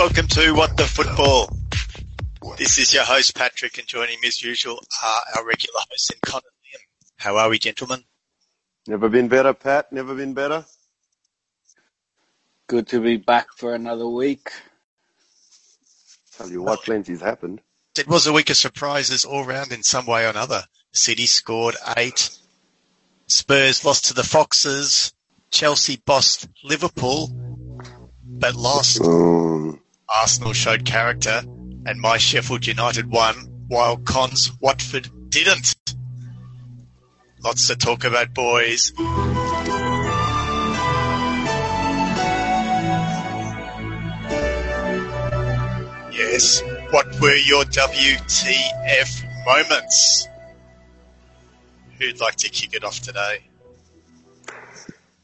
Yes, welcome to What the Football. This is your host Patrick, and joining me as usual are our regular hosts in Connor and Liam. How are we, gentlemen? Never been better, Pat. Never been better. Good to be back for another week. Tell you what, plenty's happened. It was a week of surprises all round in some way or another. City scored eight. Spurs lost to the Foxes. Chelsea bossed Liverpool, but lost. Um, Arsenal showed character, and my Sheffield United won, while Con's Watford didn't. Lots to talk about, boys. Yes, what were your WTF moments? Who'd like to kick it off today?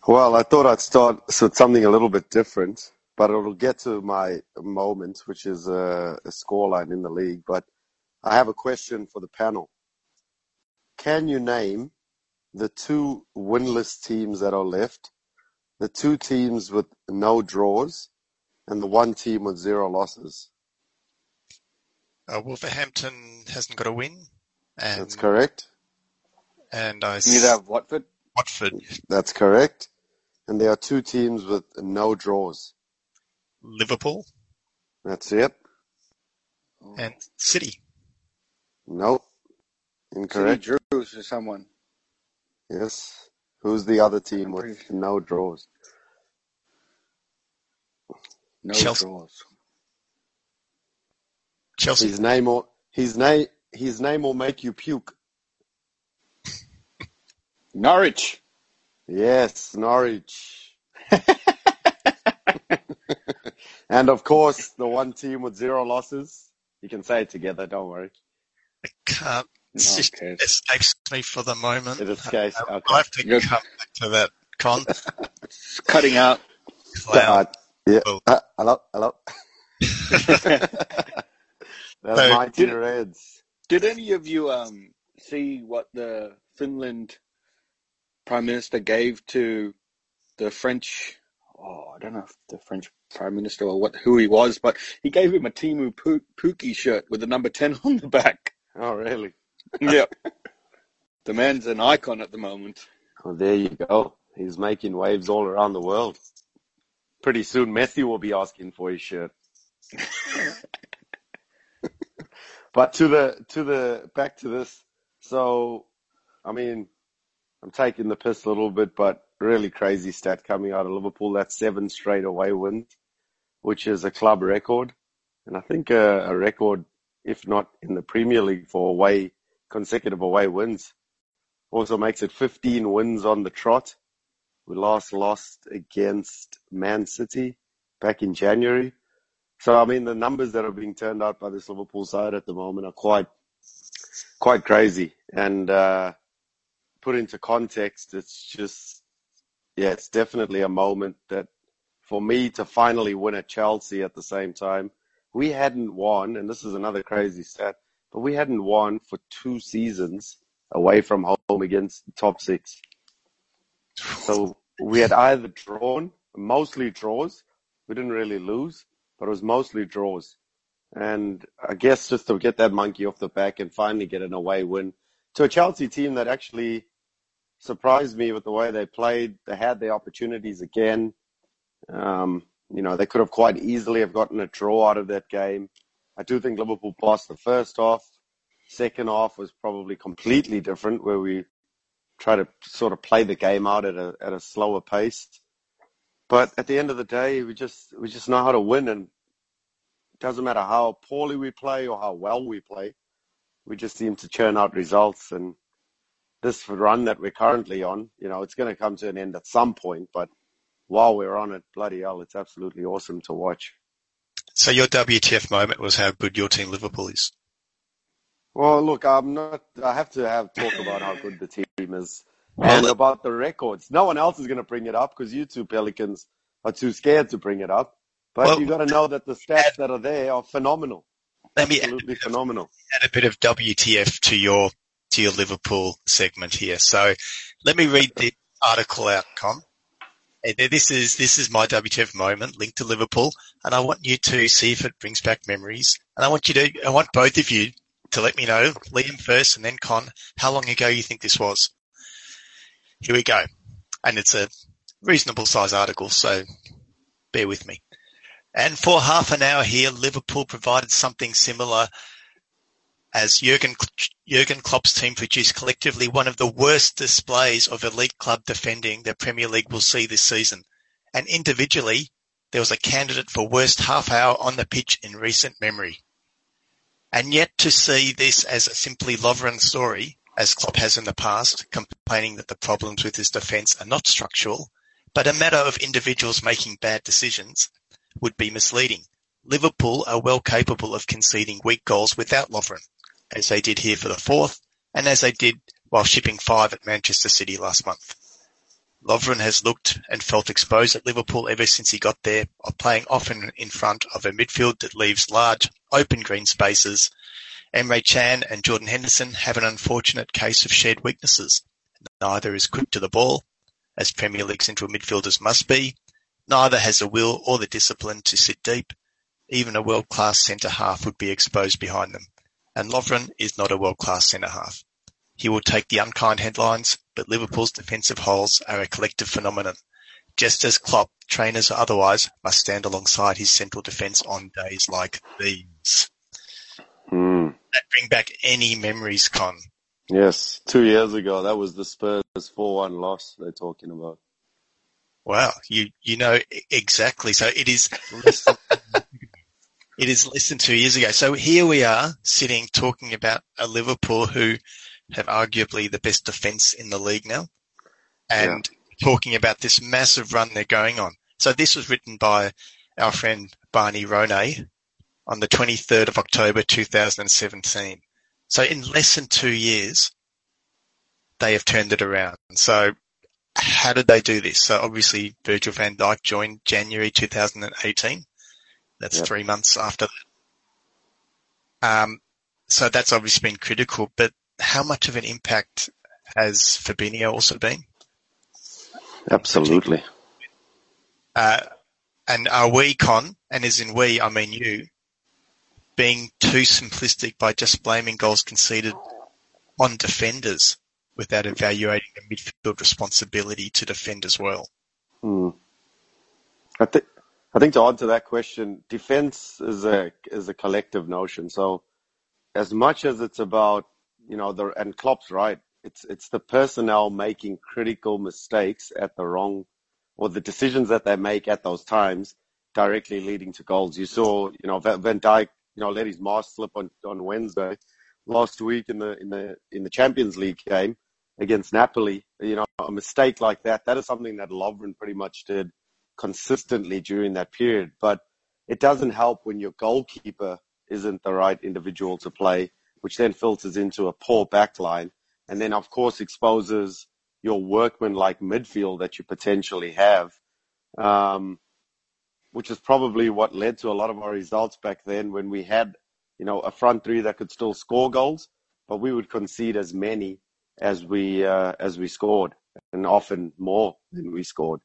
well, I thought I'd start with something a little bit different, but it'll get to my moment, which is a, a scoreline in the league. But I have a question for the panel. Can you name the two winless teams that are left, the two teams with no draws, and the one team with zero losses? Uh, Wolverhampton hasn't got a win, and That's correct. and I s- Neither have Watford. Watford, That's correct. And there are two teams with no draws. Liverpool, That's it. and City. Nope. City Incorrect. drew to someone. Yes. Who's the other team with pretty- no draws? No Chelsea. draws. Chelsea. His name will his name his name will make you puke. Norwich. Yes, Norwich. and of course, the one team with zero losses. You can say it together. Don't worry. Can't No, it just okay. escapes me for the moment. It escapes. I'll Okay. have to You're- come back to that. Con It's cutting out. clown. Uh, yeah. Uh, hello. Hello. That's So, mighty did- Reds. Did any of you um see what the Finland Prime Minister gave to the French? Oh, I don't know if the French Prime Minister or what who he was, but he gave him a Teemu Pu- Pukki shirt with the number ten on the back. Oh, really? yep. The man's an icon at the moment. Well, there you go. He's making waves all around the world. Pretty soon, Messi will be asking for his shirt. But to the to the back to this. So, I mean, I'm taking the piss a little bit, but really crazy stat coming out of Liverpool. That's seven straight away wins, which is a club record, and I think a, a record, if not in the Premier League, for away consecutive away wins. Also makes it 15 wins on the trot. We last lost against Man City back in January. So, I mean, the numbers that are being turned out by this Liverpool side at the moment are quite, quite crazy. And, uh, put into context, it's just, yeah, it's definitely a moment that for me to finally win at Chelsea at the same time, we hadn't won, and this is another crazy stat, but we hadn't won for two seasons away from home against the top six. So we had either drawn, mostly draws. We didn't really lose, but it was mostly draws. And I guess just to get that monkey off the back and finally get an away win to a Chelsea team that actually surprised me with the way they played. They had their opportunities again. Um, you know, they could have quite easily have gotten a draw out of that game. I do think Liverpool passed the first half. Second half was probably completely different, where we try to sort of play the game out at a at a slower pace. But at the end of the day, we just we just know how to win, and it doesn't matter how poorly we play or how well we play. We just seem to churn out results, and this run that we're currently on, you know, it's going to come to an end at some point. But while we're on it, bloody hell, it's absolutely awesome to watch. So your WTF moment was how good your team Liverpool is. Well, look, I'm not. I have to have talk about how good the team is and about the records. No one else is going to bring it up because you two Pelicans are too scared to bring it up. But Well, you got to know that the stats that are there are phenomenal, Let me add, absolutely phenomenal. add a bit of WTF to your to your Liverpool segment here. So let me read the article out, Con. this is this is my WTF moment linked to Liverpool, and I want you to see if it brings back memories. And I want you to, I want both of you to let me know, Liam first and then Con, how long ago you think this was. Here we go, and it's a reasonable size article, so bear with me. And for half an hour here, Liverpool provided something similar as Jurgen, Jurgen Klopp's team produced collectively one of the worst displays of elite club defending the Premier League will see this season. And individually, there was a candidate for worst half hour on the pitch in recent memory. And yet to see this as a simply Lovren story, as Klopp has in the past, complaining that the problems with his defence are not structural, but a matter of individuals making bad decisions, would be misleading. Liverpool are well capable of conceding weak goals without Lovren as they did here for the fourth, and as they did while shipping five at Manchester City last month. Lovren has looked and felt exposed at Liverpool ever since he got there, playing often in front of a midfield that leaves large, open green spaces. Emre Can and Jordan Henderson have an unfortunate case of shared weaknesses. Neither is quick to the ball, as Premier League central midfielders must be. Neither has the will or the discipline to sit deep. Even a world-class centre-half would be exposed behind them and Lovren is not a world-class centre-half. He will take the unkind headlines, but Liverpool's defensive holes are a collective phenomenon. Just as Klopp, trainers or otherwise, must stand alongside his central defence on days like these. Hmm. That bring back any memories, Con. Yes, two years ago, that was the Spurs 4-1 loss they're talking about. Wow, you you know exactly. So it is less than, it is less than two years ago. So here we are sitting talking about a Liverpool who have arguably the best defence in the league now and yeah. talking about this massive run they're going on. So this was written by our friend Barney Ronay on the 23rd of October 2017. So in less than two years, they have turned it around. So how did they do this? So obviously Virgil van Dijk joined January 2018 that's yep. three months after that. Um, so that's obviously been critical, but how much of an impact has Fabinho also been? Absolutely. Uh, and are we, Con, and as in we, I mean you, being too simplistic by just blaming goals conceded on defenders without evaluating the midfield responsibility to defend as well? Hmm. I think I think to answer that question, defense is a is a collective notion. So as much as it's about you know the and Klopp's right, it's it's the personnel making critical mistakes at the wrong or the decisions that they make at those times directly leading to goals. You saw you know Van Dijk you know let his mask slip on on Wednesday last week in the in the in the Champions League game against Napoli. You know a mistake like that that is something that Lovren pretty much did consistently during that period. But it doesn't help when your goalkeeper isn't the right individual to play, which then filters into a poor backline and then of course exposes your workman like midfield that you potentially have. Um, which is probably what led to a lot of our results back then when we had, you know, a front three that could still score goals, but we would concede as many as we uh, as we scored, and often more than we scored.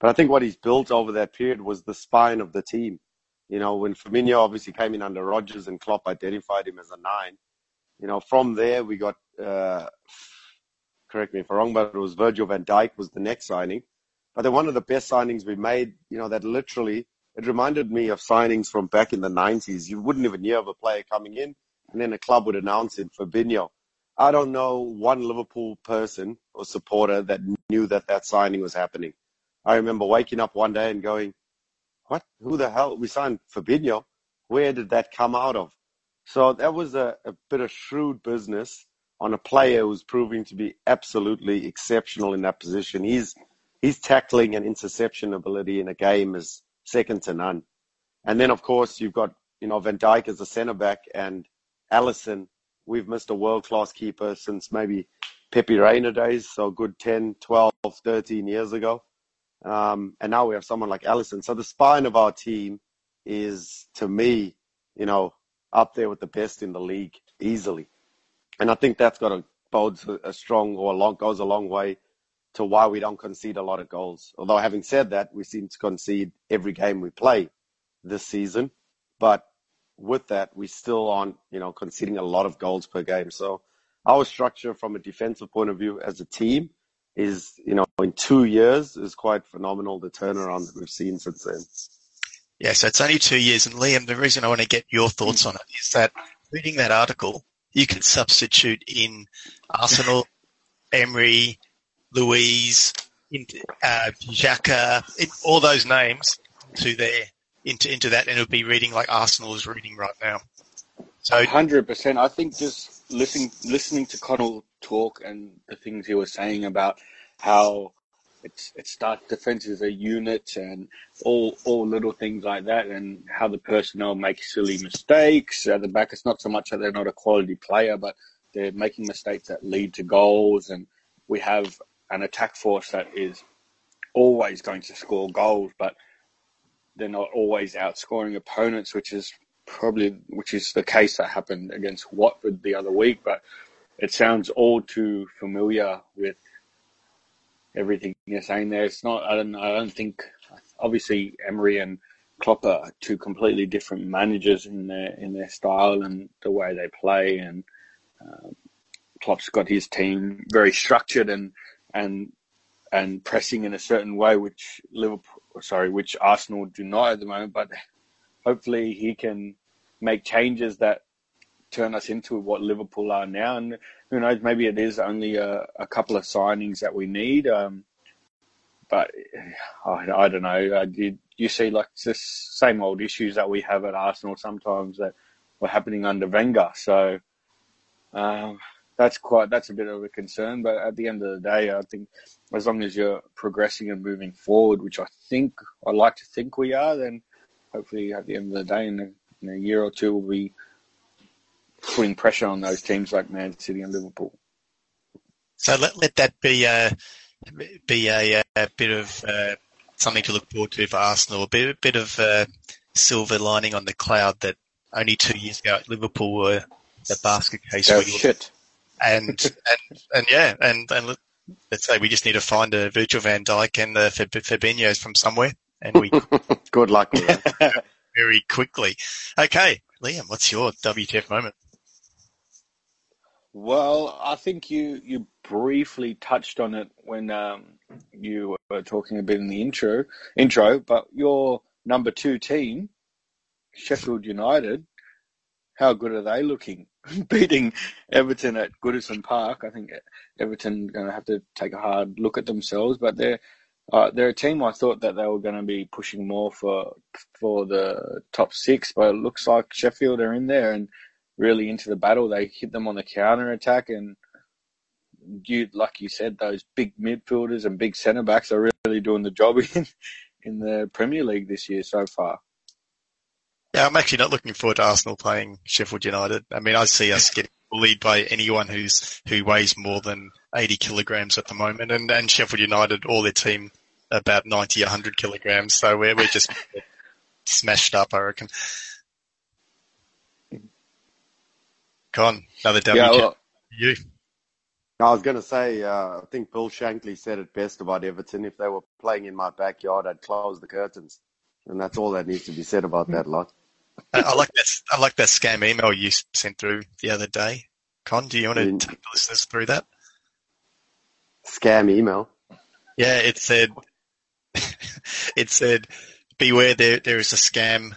But I think what he's built over that period was the spine of the team. You know, when Firmino obviously came in under Rodgers and Klopp identified him as a nine, you know, from there we got, uh, correct me if I'm wrong, but it was Virgil van Dijk was the next signing. But they're one of the best signings we made, you know, that literally, it reminded me of signings from back in the 90s. You wouldn't even hear of a player coming in and then a club would announce it, Fabinho. I don't know one Liverpool person or supporter that knew that that signing was happening. I remember waking up one day and going, what? Who the hell? We signed Fabinho. Where did that come out of? So that was a, a bit of shrewd business on a player who's proving to be absolutely exceptional in that position. He's, tackling and interception ability in a game is second to none. And then, of course, you've got, you know, Van Dijk as a centre back and Alisson. We've missed a world class keeper since maybe Pepe Reina days, so a good 10, 12, 13 years ago. Um, and now we have someone like Alisson. So the spine of our team is, to me, you know, up there with the best in the league easily. And I think that's got a bodes a strong or a long goes a long way to why we don't concede a lot of goals. Although having said that, we seem to concede every game we play this season. But with that, we still aren't, you know, conceding a lot of goals per game. So our structure from a defensive point of view as a team is, you know, in two years is quite phenomenal. The turnaround that we've seen since then. Yeah, so it's only two years. And Liam, the reason I want to get your thoughts on it is that reading that article, you can substitute in Arsenal, Emery, Luiz, uh, Xhaka, all those names to there into into that, and it'll be reading like Arsenal is reading right now. So, hundred percent. I think just listening listening to Connor talk and the things he was saying about how it's it starts defense as a unit and all all little things like that, and how the personnel make silly mistakes at the back. It's not so much that they're not a quality player, but they're making mistakes that lead to goals, and we have an attack force that is always going to score goals, but they're not always outscoring opponents, which is probably which is the case that happened against Watford the other week. But it sounds all too familiar with everything you're saying there. It's not. I don't. I don't think. Obviously, Emery and Klopp are two completely different managers in their in their style and the way they play. And um, Klopp's got his team very structured and and and pressing in a certain way, which Liverpool, sorry, which Arsenal do not at the moment. But hopefully, he can make changes that turn us into what Liverpool are now. And who knows, maybe it is only a, a couple of signings that we need. Um, but I, I, don't know. Uh, you, you see, like the same old issues that we have at Arsenal sometimes that were happening under Wenger. So. Um, that's quite that's a bit of a concern. But at the end of the day, I think as long as you're progressing and moving forward, which I think I like to think we are, then hopefully at the end of the day, in a, in a year or two, we'll be putting pressure on those teams like Man City and Liverpool. So let let that be a be a, a bit of uh, something to look forward to for Arsenal. A bit, a bit of a silver lining on the cloud that only two years ago at Liverpool were the basket case. Oh, shit and and and yeah, and and let's say we just need to find a Virgil Van Dijk and the Fabinho's from somewhere, and we good luck with that very quickly. Okay, Liam, what's your WTF moment? Well, I think you you briefly touched on it when um, you were talking a bit in the intro intro, but your number two team, Sheffield United, how good are they looking? beating Everton at Goodison Park. I think Everton going to have to take a hard look at themselves, but they're uh, they're a team I thought that they were going to be pushing more for for the top six, but it looks like Sheffield are in there and really into the battle. They hit them on the counter attack, and you like you said, those big midfielders and big centre backs are really doing the job in in the Premier League this year so far. Yeah, I'm actually not looking forward to Arsenal playing Sheffield United. I mean, I see us getting bullied by anyone who's who weighs more than 80 kilograms at the moment, and, and Sheffield United, all their team about 90, 100 kilograms. So we're we're just smashed up, I reckon. Con, another W. Yeah, well, you. I was going to say, uh, I think Bill Shankly said it best about Everton. If they were playing in my backyard, I'd close the curtains. And that's all that needs to be said about that lot. I like that. I like that scam email you sent through the other day. Con, do you want to take the listeners through that? Scam email. Yeah, it said. it said, "Beware, there there is a scam."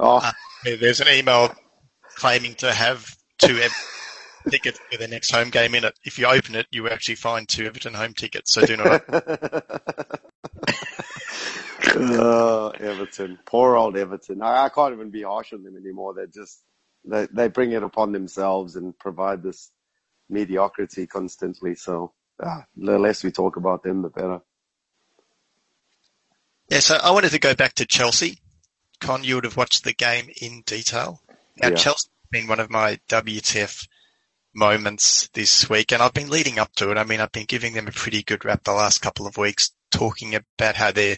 Oh. Uh, there's an email claiming to have two tickets for the next home game in it. If you open it, you actually find two Everton home tickets. So do not. oh, Everton, poor old Everton. I, I, can't even be harsh on them anymore. They just they they bring it upon themselves and provide this mediocrity constantly. So ah, the less we talk about them, the better. Yeah, so I wanted to go back to Chelsea. Con, you would have watched the game in detail. Now, yeah. Chelsea has been one of my WTF moments this week, and I've been leading up to it. I mean, I've been giving them a pretty good rap the last couple of weeks, talking about how they're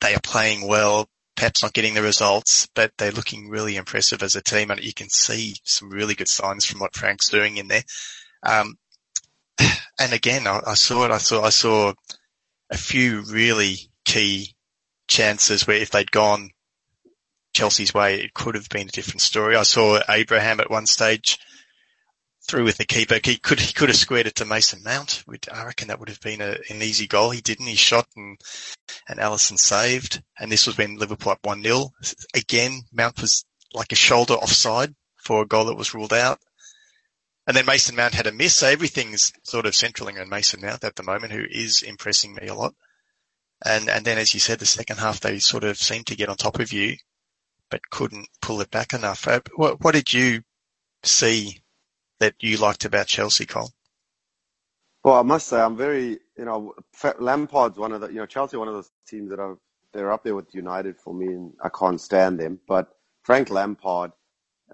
they are playing well. Perhaps not getting the results, but they're looking really impressive as a team, and you can see some really good signs from what Frank's doing in there. Um, and again, I, I saw it. I saw I saw a few really key chances where if they'd gone Chelsea's way, it could have been a different story. I saw Abraham at one stage through with the keeper. He could he could have squared it to Mason Mount. I reckon that would have been a, an easy goal. He didn't. He shot and and Alisson saved. And this was when Liverpool up one 0 Again, Mount was like a shoulder offside for a goal that was ruled out. And then Mason Mount had a miss. So everything's sort of centraling on Mason Mount at the moment, who is impressing me a lot. And and then, as you said, the second half they sort of seemed to get on top of you, but couldn't pull it back enough. Uh, what, what did you see that you liked about Chelsea, Cole? Well, I must say I'm very, you know, Lampard's one of the, you know, Chelsea one of those teams that are they're up there with United for me, and I can't stand them. But Frank Lampard,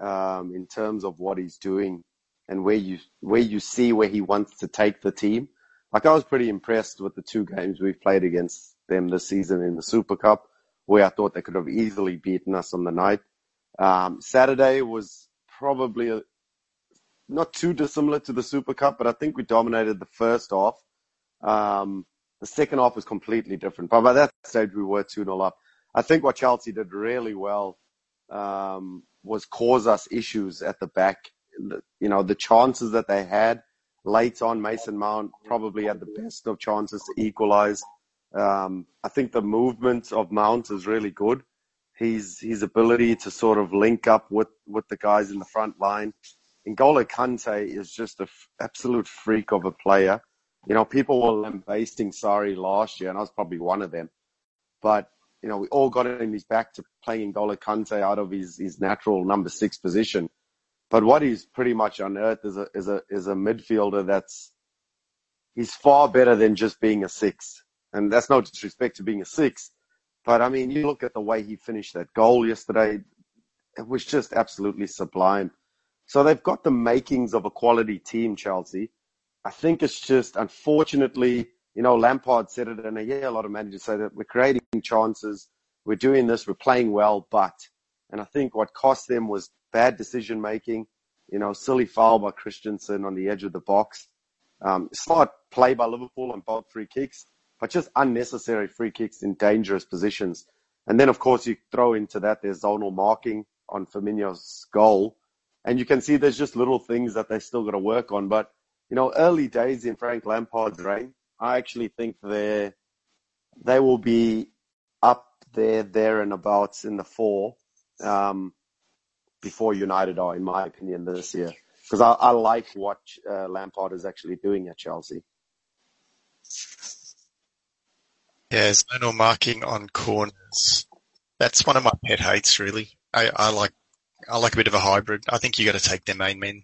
um, in terms of what he's doing and where you where you see where he wants to take the team, like I was pretty impressed with the two games we've played against them this season in the Super Cup, where I thought they could have easily beaten us on the night. Um, Saturday was probably a, not too dissimilar to the Super Cup, but I think we dominated the first half. Um, the second half was completely different. But by that stage, we were 2 0 up. I think what Chelsea did really well um, was cause us issues at the back. You know, the chances that they had late on, Mason Mount probably had the best of chances to equalize. Um, I think the movement of Mount is really good. His his ability to sort of link up with, with the guys in the front line N'Golo Kante is just an f- absolute freak of a player. You know, people were lambasting Sarri last year, and I was probably one of them. But you know, we all got in his back to playing N'Golo Kante out of his, his natural number six position. But what he's pretty much unearthed is a is a is a midfielder that's he's far better than just being a six. And that's no disrespect to being a six. But I mean, you look at the way he finished that goal yesterday, it was just absolutely sublime. So they've got the makings of a quality team, Chelsea. I think it's just, unfortunately, you know, Lampard said it, and I hear a lot of managers say that we're creating chances, we're doing this, we're playing well, but, and I think what cost them was bad decision making, you know, silly foul by Christensen on the edge of the box, um, smart play by Liverpool on both free kicks, but just unnecessary free kicks in dangerous positions. And then, of course, you throw into that their zonal marking on Firmino's goal, and you can see there's just little things that they still got to work on. But you know, early days in Frank Lampard's reign, I actually think they they will be up there, there and abouts in the four um, before United are, in my opinion, this year. Because I, I, like what uh, Lampard is actually doing at Chelsea. Yeah, zonal marking on corners. That's one of my pet hates, really. I, I like I like a bit of a hybrid. I think you got to take their main men,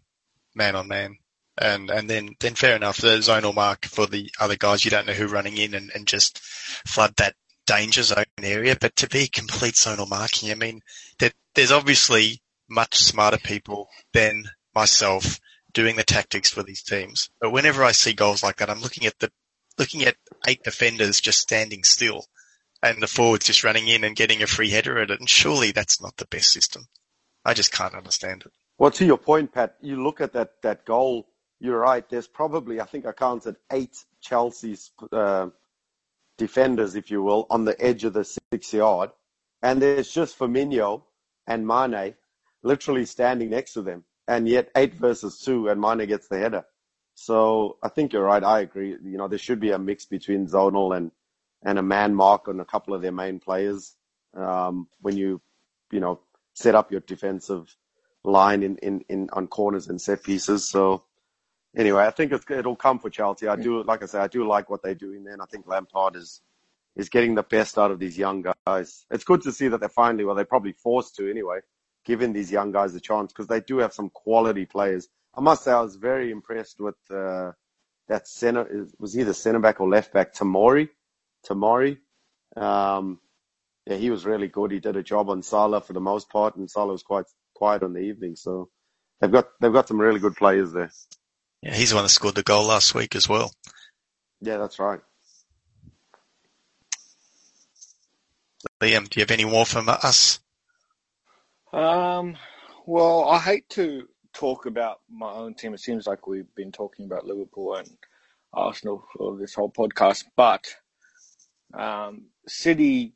man on man, and and then then fair enough. The zonal mark for the other guys, you don't know who running in and, and just flood that danger zone area. But to be complete zonal marking, I mean, there, there's obviously much smarter people than myself doing the tactics for these teams. But whenever I see goals like that, I'm looking at the looking at eight defenders just standing still and the forwards just running in and getting a free header at it. And surely that's not the best system. I just can't understand it. Well, to your point, Pat, you look at that that goal. You're right. There's probably I think I counted eight Chelsea's uh, defenders, if you will, on the edge of the six yard, and there's just Firmino and Mane literally standing next to them, and yet eight versus two, and Mane gets the header. So I think you're right. I agree. You know, there should be a mix between zonal and and a man mark on a couple of their main players um, when you you know set up your defensive line in, in, in on corners and set pieces. So anyway, I think it'll come for Chelsea. I do, like I say, I do like what they're doing there. And I think Lampard is is getting the best out of these young guys. It's good to see that they're finally, well, they're probably forced to anyway, giving these young guys a chance because they do have some quality players. I must say, I was very impressed with uh, that center. Was he the centre back or left back? Tomori, Tomori. Um, yeah, he was really good. He did a job on Salah for the most part, and Salah was quite quiet on the evening. So they've got they've got some really good players there. Yeah, he's the one that scored the goal last week as well. Yeah, that's right. Liam, do you have any more from us? Um, well, I hate to talk about my own team. It seems like we've been talking about Liverpool, and Arsenal for this whole podcast, but um, City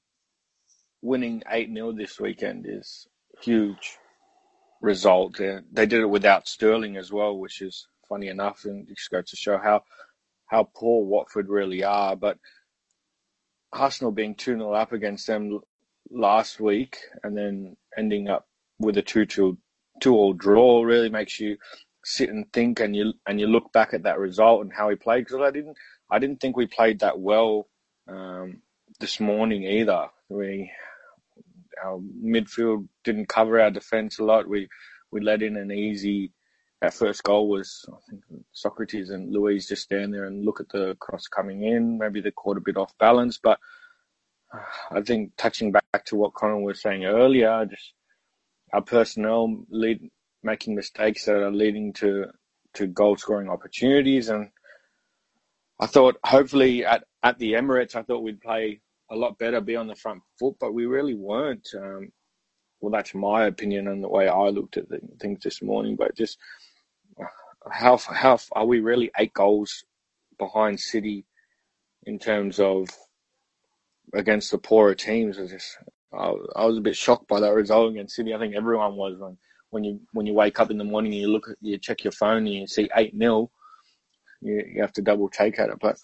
winning 8 0 this weekend is huge result. they did it without Sterling as well, which is funny enough, and just goes to show how how poor Watford really are. But Arsenal being 2 0 up against them last week and then ending up with a 2 2 two all draw really makes you sit and think and you and you look back at that result and how he played because I didn't I didn't think we played that well um, this morning either. We our midfield didn't cover our defence a lot. We we let in an easy. Our first goal was I think Sokratis and Luiz just stand there and look at the cross coming in. Maybe they caught a bit off balance, but I think touching back to what Connor was saying earlier, just our personnel lead making mistakes that are leading to to goal scoring opportunities and I thought hopefully at, at the Emirates I thought we'd play a lot better, be on the front foot, but we really weren't. Um, well, that's my opinion and the way I looked at things this morning. But just how how are we really eight goals behind City in terms of against the poorer teams? Just I, I was a bit shocked by that result against City. I think everyone was when when you when you wake up in the morning and you look at you check your phone and you see eight 0 you, you have to double take at it. But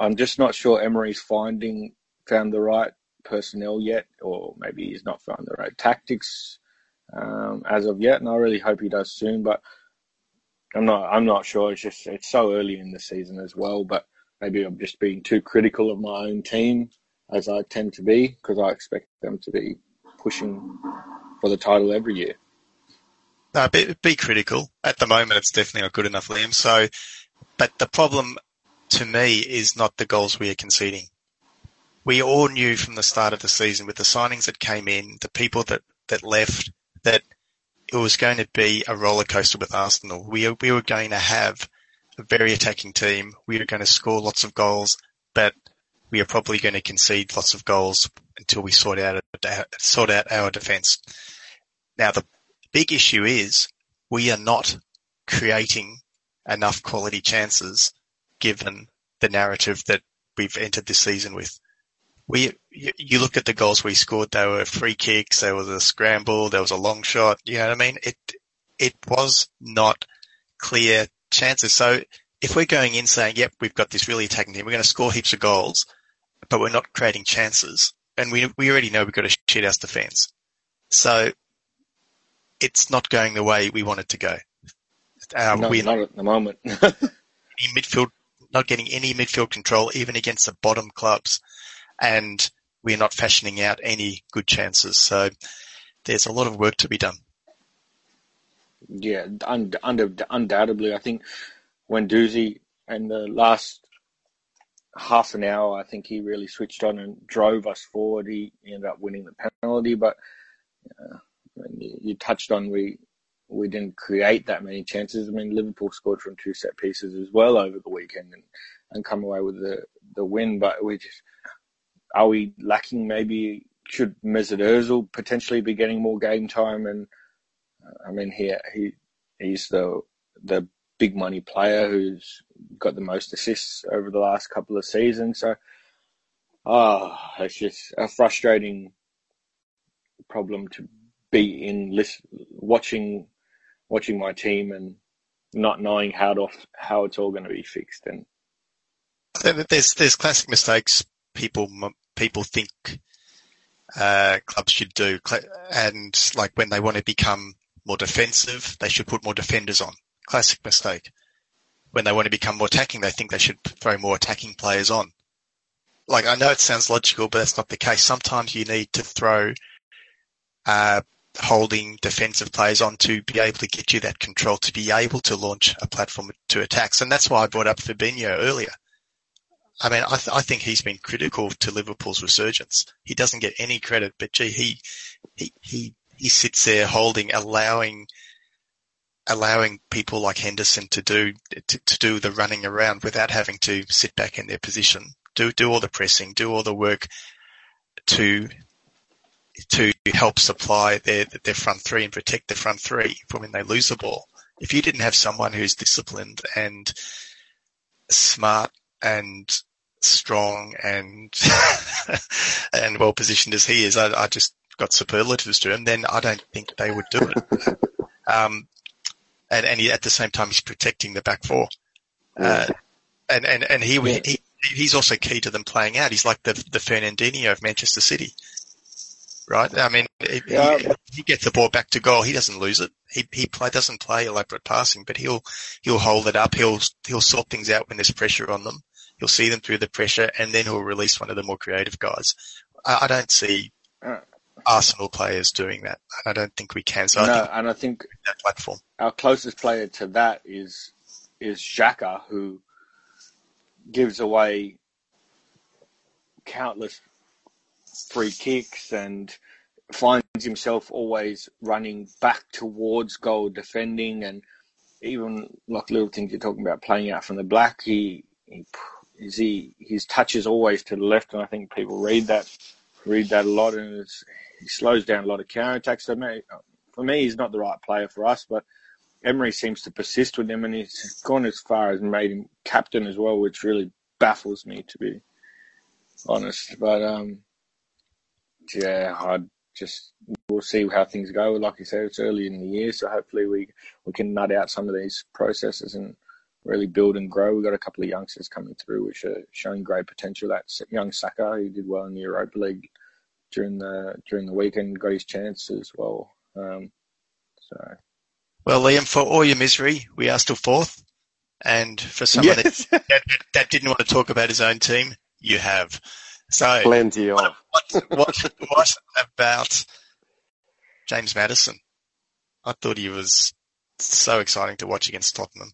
I'm just not sure Emery's finding found the right personnel yet, or maybe he's not found the right tactics um, as of yet. And I really hope he does soon. But I'm not. I'm not sure. It's just it's so early in the season as well. But maybe I'm just being too critical of my own team, as I tend to be, because I expect them to be pushing for the title every year. No, be, be critical. At the moment, it's definitely not good enough, Liam. So, but the problem to me is not the goals we are conceding we all knew from the start of the season with the signings that came in, the people that, that left, that it was going to be a roller coaster with Arsenal. We, we were going to have a very attacking team. We were going to score lots of goals, but we are probably going to concede lots of goals until we sort out, sort out our defence. Now the big issue is we are not creating enough quality chances given the narrative that we've entered this season with we you look at the goals we scored. They were free kicks. There was a scramble. There was a long shot. You know what I mean? It it was not clear chances. So if we're going in saying, "Yep, we've got this really attacking team. We're going to score heaps of goals," but we're not creating chances, and we we already know we've got a shit house defence. So it's not going the way we want it to go. Uh, no, we're not at the moment. in midfield, not getting any midfield control, even against the bottom clubs and we're not fashioning out any good chances. So there's a lot of work to be done. Yeah, un- under, undoubtedly. I think when Doozy and the last half an hour, I think he really switched on and drove us forward. He, ended up winning the penalty, but uh, you, you touched on we we didn't create that many chances. I mean, Liverpool scored from two set pieces as well over the weekend and, and come away with the, the win, but we just are we lacking maybe should Mesut Ozil potentially be getting more game time? And uh, I mean, he he he's the the big money player who's got the most assists over the last couple of seasons. So, ah, oh, it's just a frustrating problem to be in. Watching watching my team and not knowing how to how it's all going to be fixed and. There's there's classic mistakes people people think uh, clubs should do. And like when they want to become more defensive, they should put more defenders on. Classic mistake. When they want to become more attacking, they think they should throw more attacking players on. Like I know it sounds logical, but that's not the case. Sometimes you need to throw uh, holding defensive players on to be able to get you that control, to be able to launch a platform to attacks. And that's why I brought up Fabinho earlier. I mean, I, th- I think he's been critical to Liverpool's resurgence. He doesn't get any credit, but gee, he, he, he, he sits there holding, allowing, allowing people like Henderson to do, to, to do the running around without having to sit back in their position, do, do all the pressing, do all the work to, to help supply their, their front three and protect their front three from when they lose the ball. If you didn't have someone who's disciplined and smart and strong and and well positioned as he is, I, I, just got superlatives to him. Then I don't think they would do it. um, and and he, at the same time, he's protecting the back four. Uh, and and and he, yeah. he he's also key to them playing out. He's like the the Fernandinho of Manchester City, right? I mean, yeah. he, he, gets the ball back to goal. He doesn't lose it. He he play doesn't play elaborate passing, but he'll he'll hold it up. He'll he'll sort things out when there's pressure on them. He'll see them through the pressure, and then he'll release one of the more creative guys. I, I don't see uh, Arsenal players doing that. I don't think we can. So no, I think and I think that platform. Our closest player to that is is Xhaka, who gives away countless free kicks and finds himself always running back towards goal defending and even like little things you're talking about playing out from the black he, he is he his touch is always to the left and I think people read that read that a lot and he slows down a lot of counter attacks so for me he's not the right player for us but Emery seems to persist with him, and he's gone as far as made him captain as well, which really baffles me to be honest. But um, yeah, I just we'll see how things go. Like you said, it's early in the year, so hopefully we we can nut out some of these processes and really build and grow. We've got a couple of youngsters coming through which are showing great potential. That young Saka, who did well in the Europa League during the during the weekend, got his chance as well. Um, so well, Liam, for all your misery, we are still fourth. And for someone yes. that, that, that, didn't want to talk about his own team, you have. So plenty of. What, what, what about James Maddison? I thought he was so exciting to watch against Tottenham.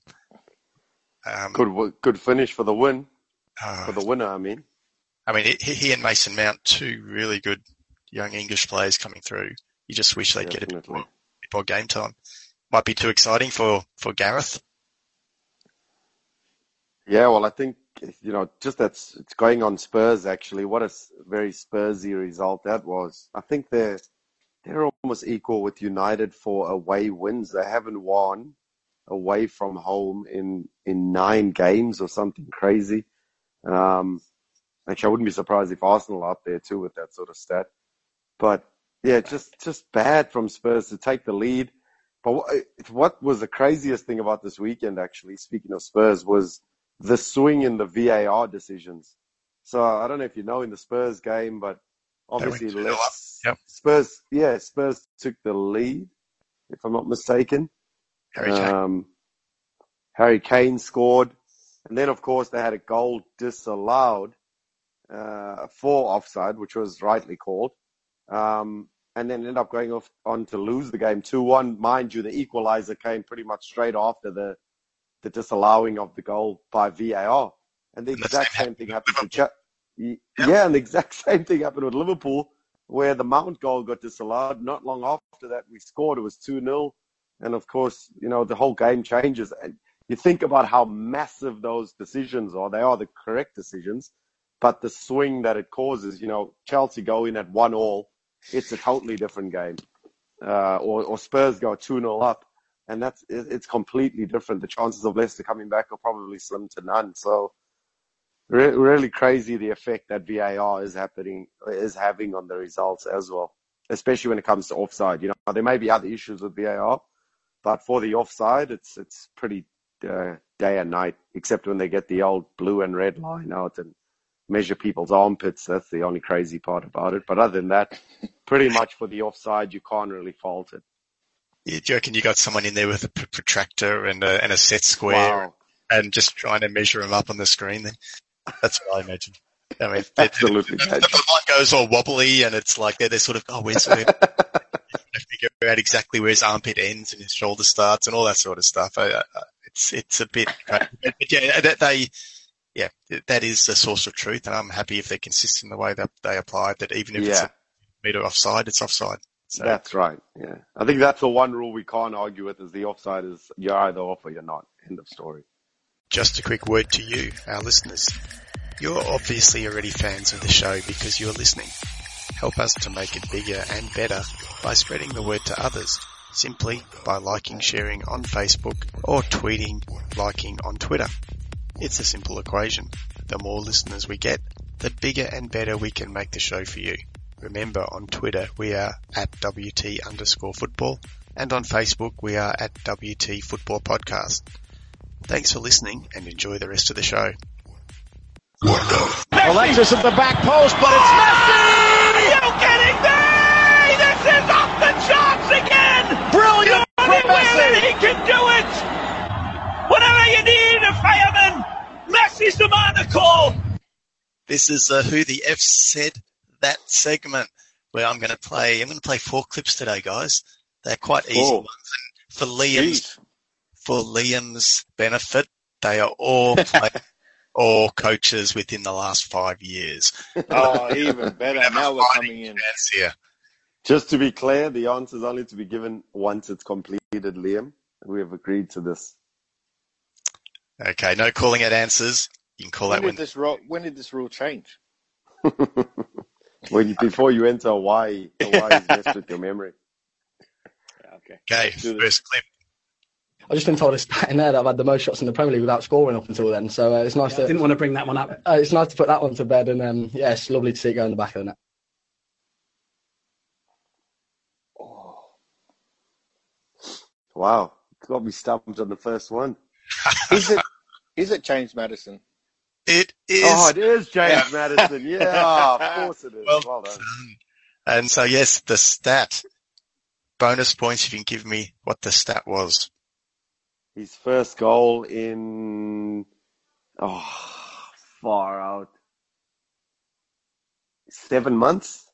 Um, good, good finish for the win. Uh, for the winner, I mean. I mean, he, he and Mason Mount, two really good young English players coming through. You just wish they'd Definitely. get it before, before game time might be too exciting for, for Gareth. Yeah, well, I think you know just that's it's going on Spurs actually. What a very Spursy result that was. I think they're they're almost equal with United for away wins. They haven't won away from home in in nine games or something crazy. Um, actually, I wouldn't be surprised if Arsenal out there too with that sort of stat. But yeah, just just bad from Spurs to take the lead. But what was the craziest thing about this weekend, actually, speaking of Spurs, was the swing in the VAR decisions. So I don't know if you know in the Spurs game, but obviously yep. Spurs, yeah, Spurs took the lead, if I'm not mistaken. Harry Kane. Um, Harry Kane scored, and then of course they had a goal disallowed uh, for offside, which was rightly called. Um, and then ended up going off on to lose the game 2-1. Mind you, the equalizer came pretty much straight after the the disallowing of the goal by VAR. And the exact same thing happened to Ch- yeah, and the exact same thing happened with Liverpool, where the Mount goal got disallowed. Not long after that, we scored. It was 2 0. And of course, you know, the whole game changes. And you think about how massive those decisions are. They are the correct decisions, but the swing that it causes, you know, Chelsea go in at 1 all it's a totally different game. Uh, or, or Spurs go 2 0 up, and that's it's completely different. The chances of Leicester coming back are probably slim to none. So, re- really crazy the effect that VAR is happening is having on the results as well, especially when it comes to offside. You know, there may be other issues with VAR, but for the offside, it's it's pretty uh, day and night, except when they get the old blue and red line out and measure people's armpits. That's the only crazy part about it. But other than that, pretty much for the offside, you can't really fault it. Yeah, do you reckon you got someone in there with a protractor and a, and a set square wow. and just trying to measure them up on the screen? Then that's what I imagine. I mean, absolutely. The, the, line goes all wobbly, and it's like they're, they're sort of oh, where's where? figure out exactly where his armpit ends and his shoulder starts and all that sort of stuff. I, I, it's it's a bit, but yeah, they yeah, that is a source of truth, and I'm happy if they're consistent in the way that they apply it. That even if yeah. it's a meter offside, it's offside. So. That's right. Yeah, I think that's the one rule we can't argue with: is the offside is you're either off or you're not. End of story. Just a quick word to you, our listeners. You're obviously already fans of the show because you're listening. Help us to make it bigger and better by spreading the word to others simply by liking, sharing on Facebook or tweeting, liking on Twitter. It's a simple equation. The more listeners we get, the bigger and better we can make the show for you. Remember on Twitter we are at WT underscore football and on Facebook we are at WT Football Podcast. Thanks for listening and enjoy the rest of the show. Alexis at the back post, but it's oh! Messi! Are you kidding me? This is off the charts again! Brilliant from Anywhere Messi! he can do it! Whatever you need, a fireman! Messi's the man to call! This is uh, who the F said that segment where I'm going to play. I'm going to play four clips today, guys. They're quite easy Four. ones. And for Liam's Jeez. for Liam's benefit, they are all play, all coaches within the last five years. Oh, even better. Now we're coming in. chance here. Just to be clear, the answer is only to be given once it's completed, Liam. We have agreed to this. Okay, no calling out answers. You can call When that did when this rule? When did this rule change? when you, before you enter Hawaii, Hawaii's messed with your memory. Okay. Okay, first clip. I've just been told a stat in there that I've had the most shots in the Premier League without scoring up until then. So uh, it's nice I to didn't want to bring that one up. uh, it's nice to put that one to bed, and um, yeah, it's lovely to see it go in the back of the net. Oh, Wow. Got me stumped on the first one. is it? Is it James Maddison? It is Oh, it is James Maddison. Yeah, of course it is. well Well done. done. And so yes, the stat. Bonus points if you can give me what the stat was. His first goal in oh far out. Seven months?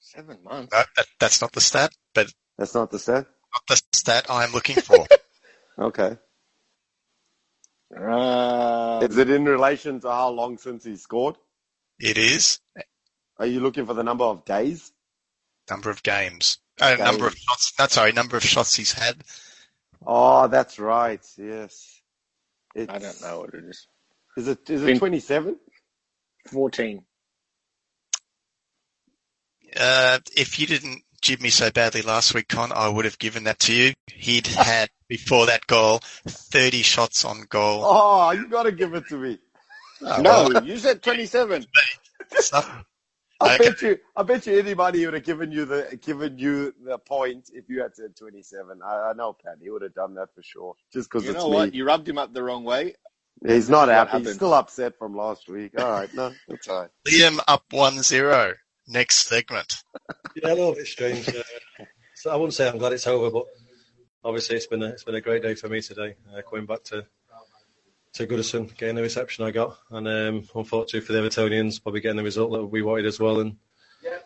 Seven months. No, that, that's not the stat, but That's not the set? not the stat I'm looking for. Okay. Um, Is it in relation to how long since he scored? it is Are you looking for the number of days? number of games. Uh, number of shots. No, sorry, number of shots he's had. Oh, that's right. Yes. It's, I don't know what it is. Is it is it 27? Fourteen. Uh, if you didn't jib me so badly last week, Con, I would have given that to you. He'd had before that goal 30 shots on goal. Oh, you got to give it to me. Oh, no, well, you said twenty-seven. I Okay. bet you. I bet you anybody would have given you the given you the point if you had said 27. I, I know Pat. He would have done that for sure. Just because You it's know me. what? You rubbed him up the wrong way. He's not happy. He's still upset from last week. All right, no, that's all right. Liam up 1-0. Next segment. Yeah, a little bit strange. Uh, so I wouldn't say I'm glad it's over, but obviously it's been a, it's been a great day for me today. Uh, going back to to Goodison, getting the reception I got, and um, unfortunately for the Evertonians, probably getting the result that we wanted as well, and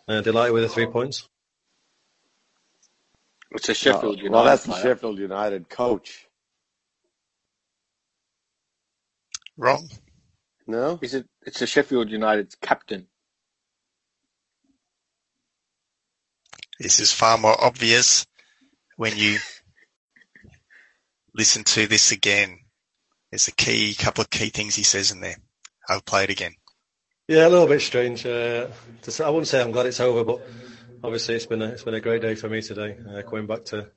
uh, delighted with the three points. It's a Sheffield United. well, that's the player. Sheffield United coach. Wrong. No, Is it? It's a Sheffield United captain. This is far more obvious when you listen to this again. There's a key, couple of key things he says in there. I'll play it again. Yeah, a little bit strange. Uh, I wouldn't say I'm glad it's over, but obviously it's been a, it's been a great day for me today. Uh, going back to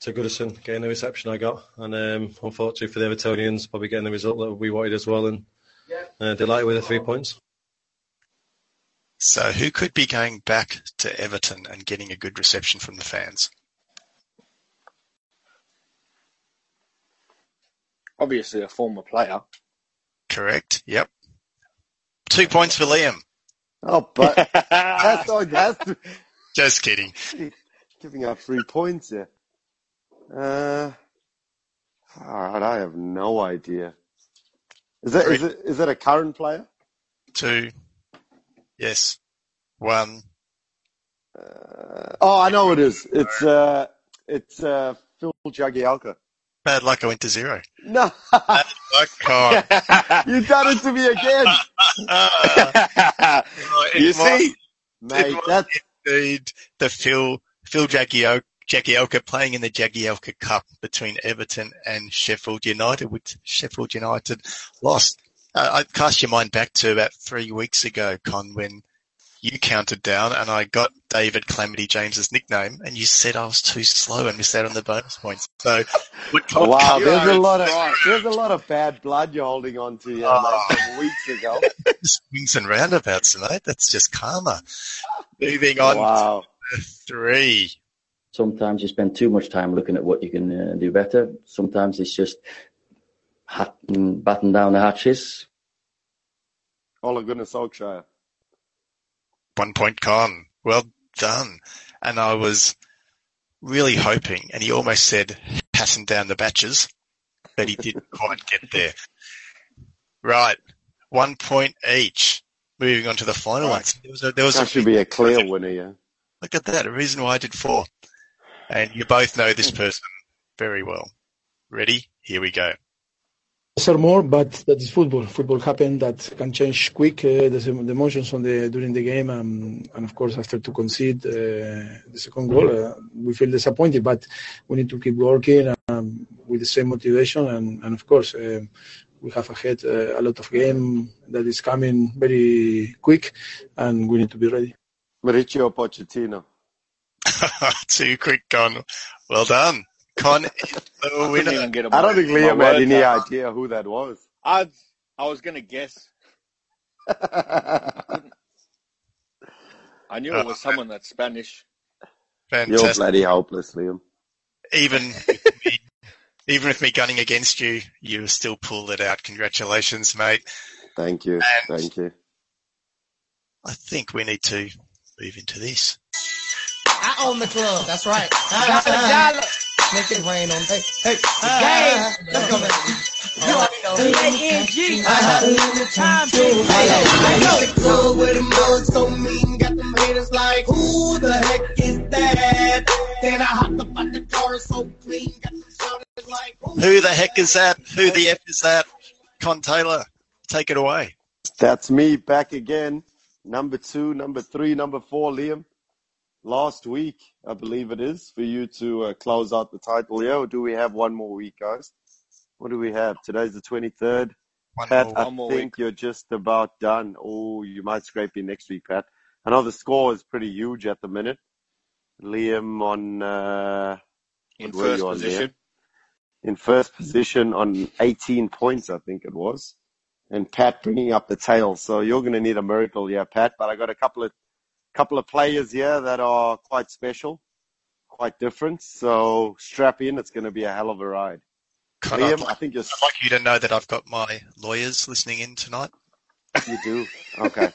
to Goodison, getting the reception I got, and um, unfortunately for the Evertonians, probably getting the result that we wanted as well, and uh, delighted with the three points. So who could be going back to Everton and getting a good reception from the fans? Obviously, a former player. Correct. Yep. Two points for Liam. oh, but that's all. That's Just kidding. giving up three points there. Uh, all right, I have no idea. Is that is it is it a current player? Two. Yes. One. Uh, oh, I know it is. It's uh, it's uh, Phil Jagielka. Bad luck. I went to zero. No, Luck, Con. you done it to me again, you see, mate. That's indeed the Phil Phil Jagielka, Jagielka playing in the Jagielka Cup between Everton and Sheffield United, which Sheffield United lost. Uh, I cast your mind back to about three weeks ago, Con, when you counted down and I got David Calamity James's nickname, and you said I was too slow and missed out on the bonus points. So, what what Wow, there's a lot of there's a lot of bad blood you're holding on to here, Oh. mate, from weeks ago. swings and roundabouts, mate. That's just karma. Moving on Wow. to three. Sometimes you spend too much time looking at what you can uh, do better. Sometimes it's just hat, batten down the hatches. Ole Gunnar Solskjaer. One point con. Well done. And I was really hoping, and he almost said passing down the batches, but he didn't quite get there. Right. One point each. Moving on to the final ones. There was a, there was That a should be a clear winner, yeah. Look at that. A reason why I did four. And you both know this person very well. Ready? Here we go. Sir more, but that is football. Football happen that can change quick. Uh, the, the emotions on the during the game, um, and of course after to concede uh, the second goal, uh, we feel disappointed. But we need to keep working um, with the same motivation, and, and of course um we have ahead uh, a lot of game that is coming very quick, and we need to be ready. Mauricio Pochettino. Too quick, Con. Well done. Con is the Couldn't winner. even get I don't think Liam had any out. idea who that was. I I was gonna guess. I knew it was uh, someone that's Spanish. You're bloody hopeless, Liam. Even with me, even with me gunning against you, you still pulled it out. Congratulations, mate. Thank you. And- Thank you. I think we need to move into this. I own the club. That's right. Dollar, dollar. Make it rain on Hey, hey, the game. Let's go, baby. You already know. A-N-G. Time to I know. The club where the mugs so mean. Got them haters like, who the heck is that? Then I hopped up on the car so clean. Got them shouters like, who Who the heck is that? Who the F is that? Con Taylor, take it away. That's me back again. Number two, number three, number four, Liam. Last week, I believe it is, for you to uh, close out the title. Yeah, or do we have one more week, guys? What do we have? Today's the 23rd. One Pat, more. I One more think you're just about done. Oh, you might scrape in next week, Pat. I know the score is pretty huge at the minute. Liam on uh, In first you on there? position. in first position on 18 points, I think it was, and Pat bringing up the tail. So you're going to need a miracle, yeah, Pat. But I got a couple of couple of players here that are quite special, quite different. So strap in; it's going to be a hell of a ride. Con, I'd Liam, like, I think you're, I'd like you to know that I've got my lawyers listening in tonight. you do. Okay,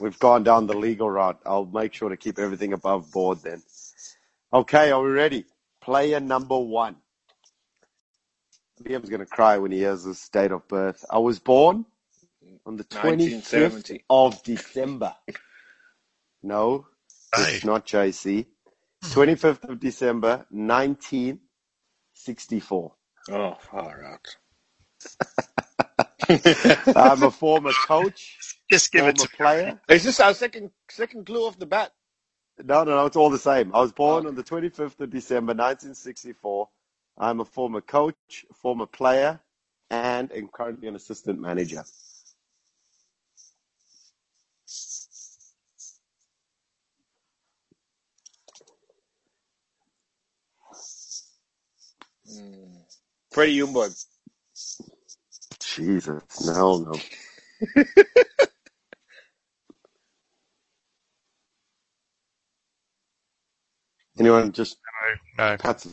we've gone down the legal route. I'll make sure to keep everything above board then. Okay, are we ready? Player number one. Liam's going to cry when he hears his date of birth. I was born on the 25th of December. No, Hey, it's not JC. 25th hmm. of December, 1964. Oh, far out. I'm a former coach, just give former it to player. Is this our second second clue off the bat? No, no, no, it's all the same. I was born oh. on the 25th of December, 1964. I'm a former coach, former player, and am currently an assistant manager. Freddie Ljungberg. Jesus, no, no. Anyone just No, no. Pat's,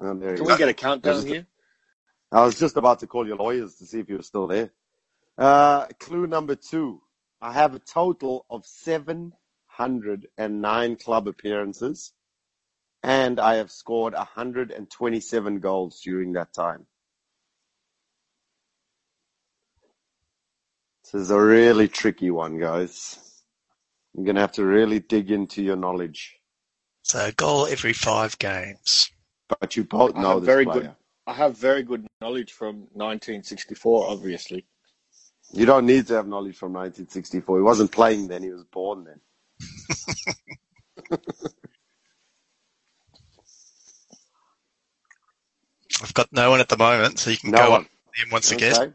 oh, there you Can go. we get a countdown Just- here? I was just about to call your lawyers to see if you were still there. Uh, clue number two. I have a total of 709 club appearances and I have scored 127 goals during that time. This is a really tricky one, guys. You're going to have to really dig into your knowledge. So a goal every five games. But you both I know have this very player. good. I have very good knowledge from 1964, obviously. You don't need to have knowledge from 1964. He wasn't playing then. He was born then. I've got no one at the moment, so you can No go one. on. Liam wants to guess. Okay.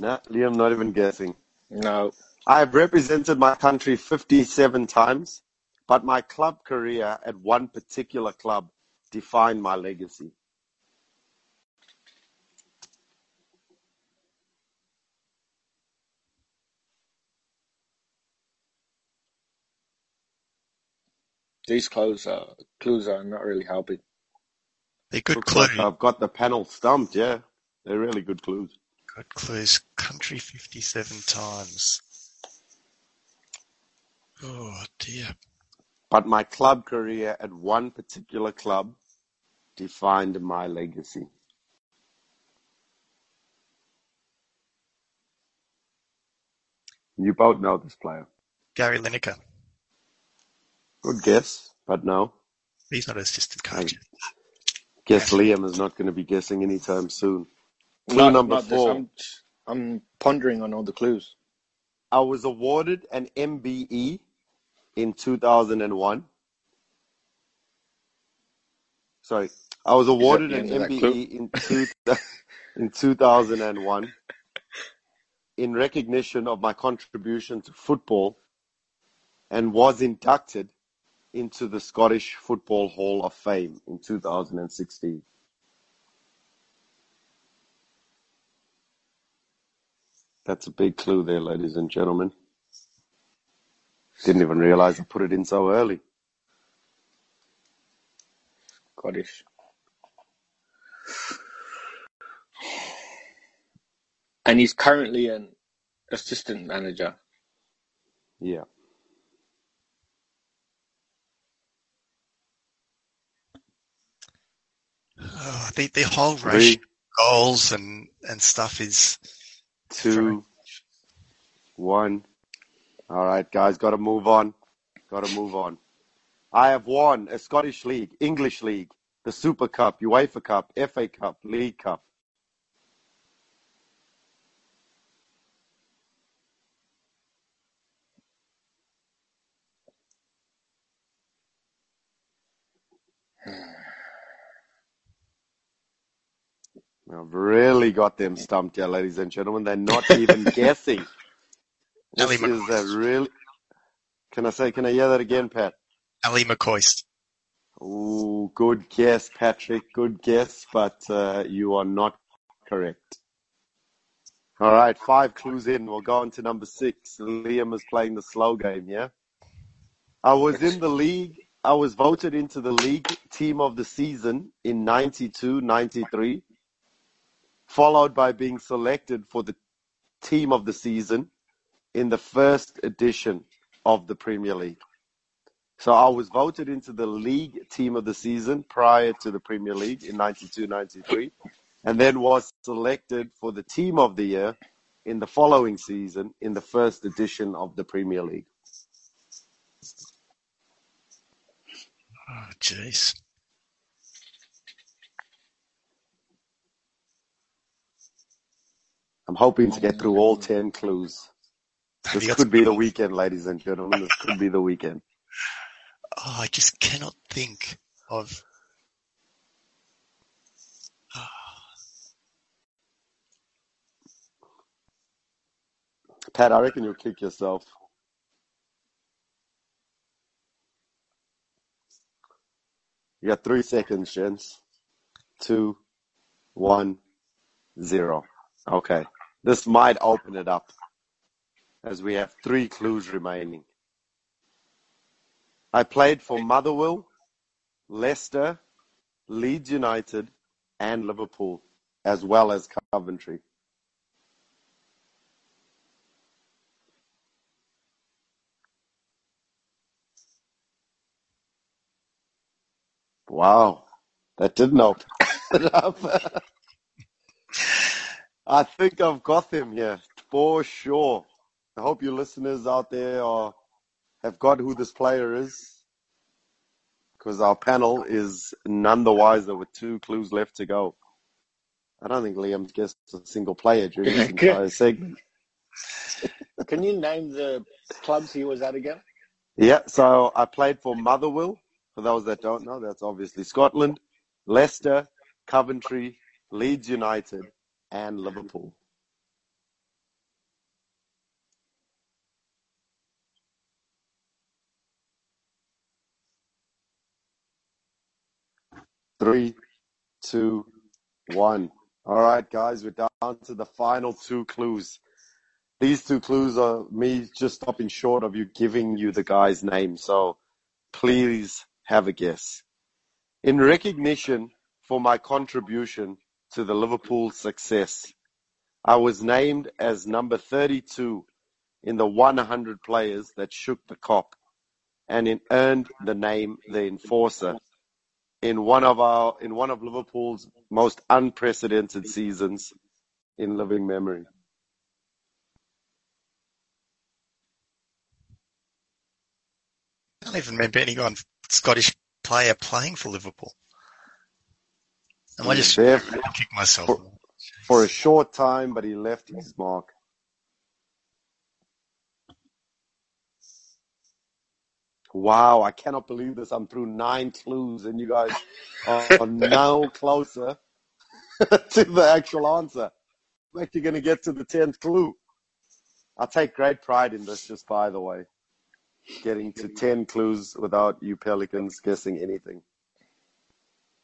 No, Liam, not even guessing. No. I have represented my country 57 times, but my club career at one particular club defined my legacy. These clues are clues are not really helping. They're good Looks like clues. I've got the panel stumped. Yeah, they're really good clues. Good clues. Country 57 times. Oh dear. But my club career at one particular club defined my legacy. You both know this player. Gary Lineker. Good guess, but no. He's not an assistant I coach. Guess Liam is not going to be guessing anytime soon. Clue Not number not four. I'm I'm pondering on all the clues. I was awarded an MBE in 2001. Sorry, I was awarded an end of that clue? MBE in two, in 2001 in recognition of my contribution to football and was inducted into the Scottish Football Hall of Fame in 2016. That's a big clue there, ladies and gentlemen. Didn't even realize I put it in so early. Scottish. And he's currently an assistant manager. Yeah. Oh, the, the whole rush Three, goals and, and stuff is two, one. All right, guys, got to move on. Got to move on. I have won a Scottish League, English League, the Super Cup, UEFA Cup, FA Cup, League Cup. I've really got them stumped here, ladies and gentlemen. They're not even guessing. Ali This is a really. Can I say? Can I hear that again, Pat? Ali McCoist. Ooh, good guess, Patrick. Good guess, but uh, you are not correct. All right, five clues in. We'll go on to number six. Liam is playing the slow game, yeah? I was in the league. I was voted into the league team of the season in 92 93, followed by being selected for the team of the season in the first edition of the Premier League. So I was voted into the league team of the season prior to the Premier League in 92 93, and then was selected for the team of the year in the following season in the first edition of the Premier League. Oh, I'm hoping to get through all 10 clues. This could be the weekend, ladies and gentlemen. This could be the weekend. Oh, I just cannot think of. Pat, I reckon you'll kick yourself. You got three seconds, gents. Two, one, zero. Okay. This might open it up as we have three clues remaining. I played for Motherwell, Leicester, Leeds United, and Liverpool, as well as Coventry. Wow, that didn't open it up. I think I've got them here for sure. I hope you listeners out there are have got who this player is, because our panel is none the wiser with two clues left to go. I don't think Liam's guessed a single player during this entire segment. Can you name the clubs he was at again? Yeah, so I played for Motherwell. For those that don't know, that's obviously Scotland, Leicester, Coventry, Leeds United, and Liverpool Three, two, one. All right, guys, we're down to the final two clues. These two clues are me just stopping short of you giving you the guy's name. So please have a guess. In recognition for my contribution to the Liverpool success, I was named as number 32 in the 100 players that shook the Kop and it earned the name the enforcer in one of our in one of Liverpool's most unprecedented seasons in living memory. I don't even remember anyone Scottish player playing for Liverpool. I just there kick myself? for, for a short time, but he left his mark. Wow, I cannot believe this. I'm through nine clues and you guys are now closer to the actual answer. Like you're going to get to the 10th clue. I take great pride in this, just by the way. Getting to 10 clues without you Pelicans guessing anything.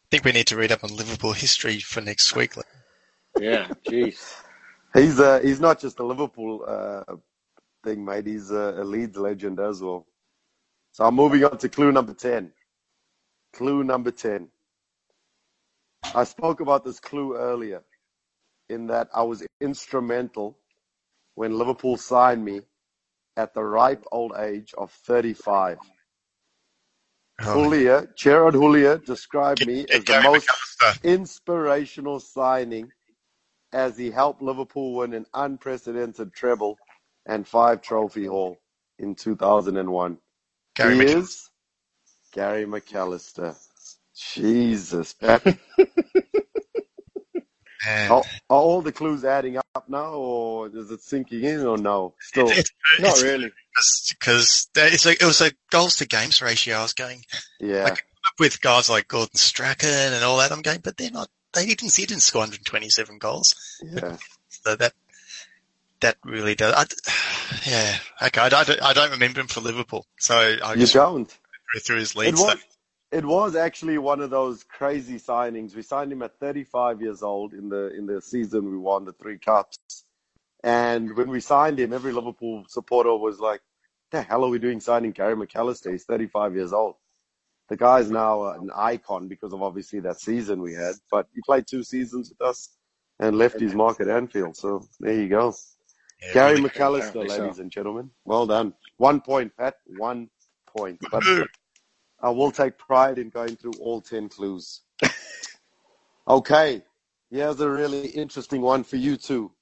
I think we need to read up on Liverpool history for next week. Yeah, jeez. He's uh, he's not just a Liverpool uh, thing, mate. He's a, a Leeds legend as well. So I'm moving on to clue number 10. Clue number 10. I spoke about this clue earlier in that I was instrumental when Liverpool signed me at the ripe old age of 35. Oh, Houllier, Gerard Houllier described me as the most McAllister. inspirational signing as he helped Liverpool win an unprecedented treble and five trophy haul in 2001. Gary he McAllister. is Gary McAllister. Jesus, Pat. And Are, are all the clues adding up now, or is it sinking in, or no? Still, it's, Not it's really. because it's it was a goals to games ratio. I was going yeah. Like- with guys like Gordon Strachan and all that. I'm going, but they're not. They didn't. He didn't score 127 goals. Yeah. So that that really does. I, yeah. Okay. I don't. I don't remember him for Liverpool. So I You just don't. through his It lead was, stuff. It was actually one of those crazy signings. We signed him at 35 years old in the in the season we won the three cups. And when we signed him, every Liverpool supporter was like, "The hell are we doing signing Gary McAllister? He's 35 years old." The guy's now an icon because of obviously that season we had. But he played two seasons with us and left his mark at Anfield. So there you go. Yeah, Gary really- McAllister, apparently so. ladies and gentlemen. Well done. One point, Pat. One point. But I will take pride in going through all 10 clues. okay. Here's a really interesting one for you too.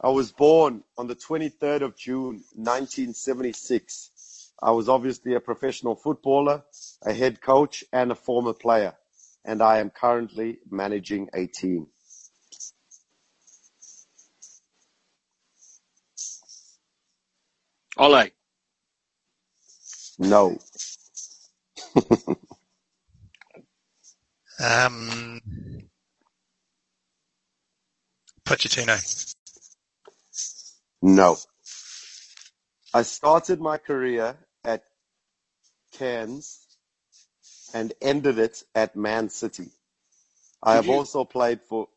I was born on the 23rd of June, 1976. I was obviously a professional footballer, a head coach, and a former player. And I am currently managing a team. Ole. No. Um, Pochettino. No. I started my career at Cairns and ended it at Man City. I Did have you- also played for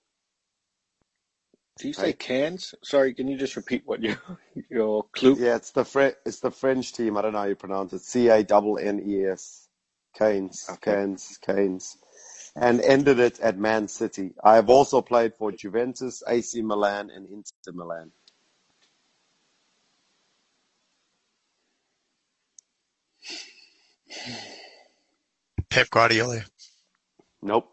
Did you say Hey. cans? Sorry, can you just repeat what your your clue? yeah, it's the Fre- it's the French team. I don't know how you pronounce it. C A double N E S. Cairns, Okay. Cairns, Cairns, and ended it at Man City. I have also played for Juventus, AC Milan, and Inter Milan. Pep Guardiola. Nope.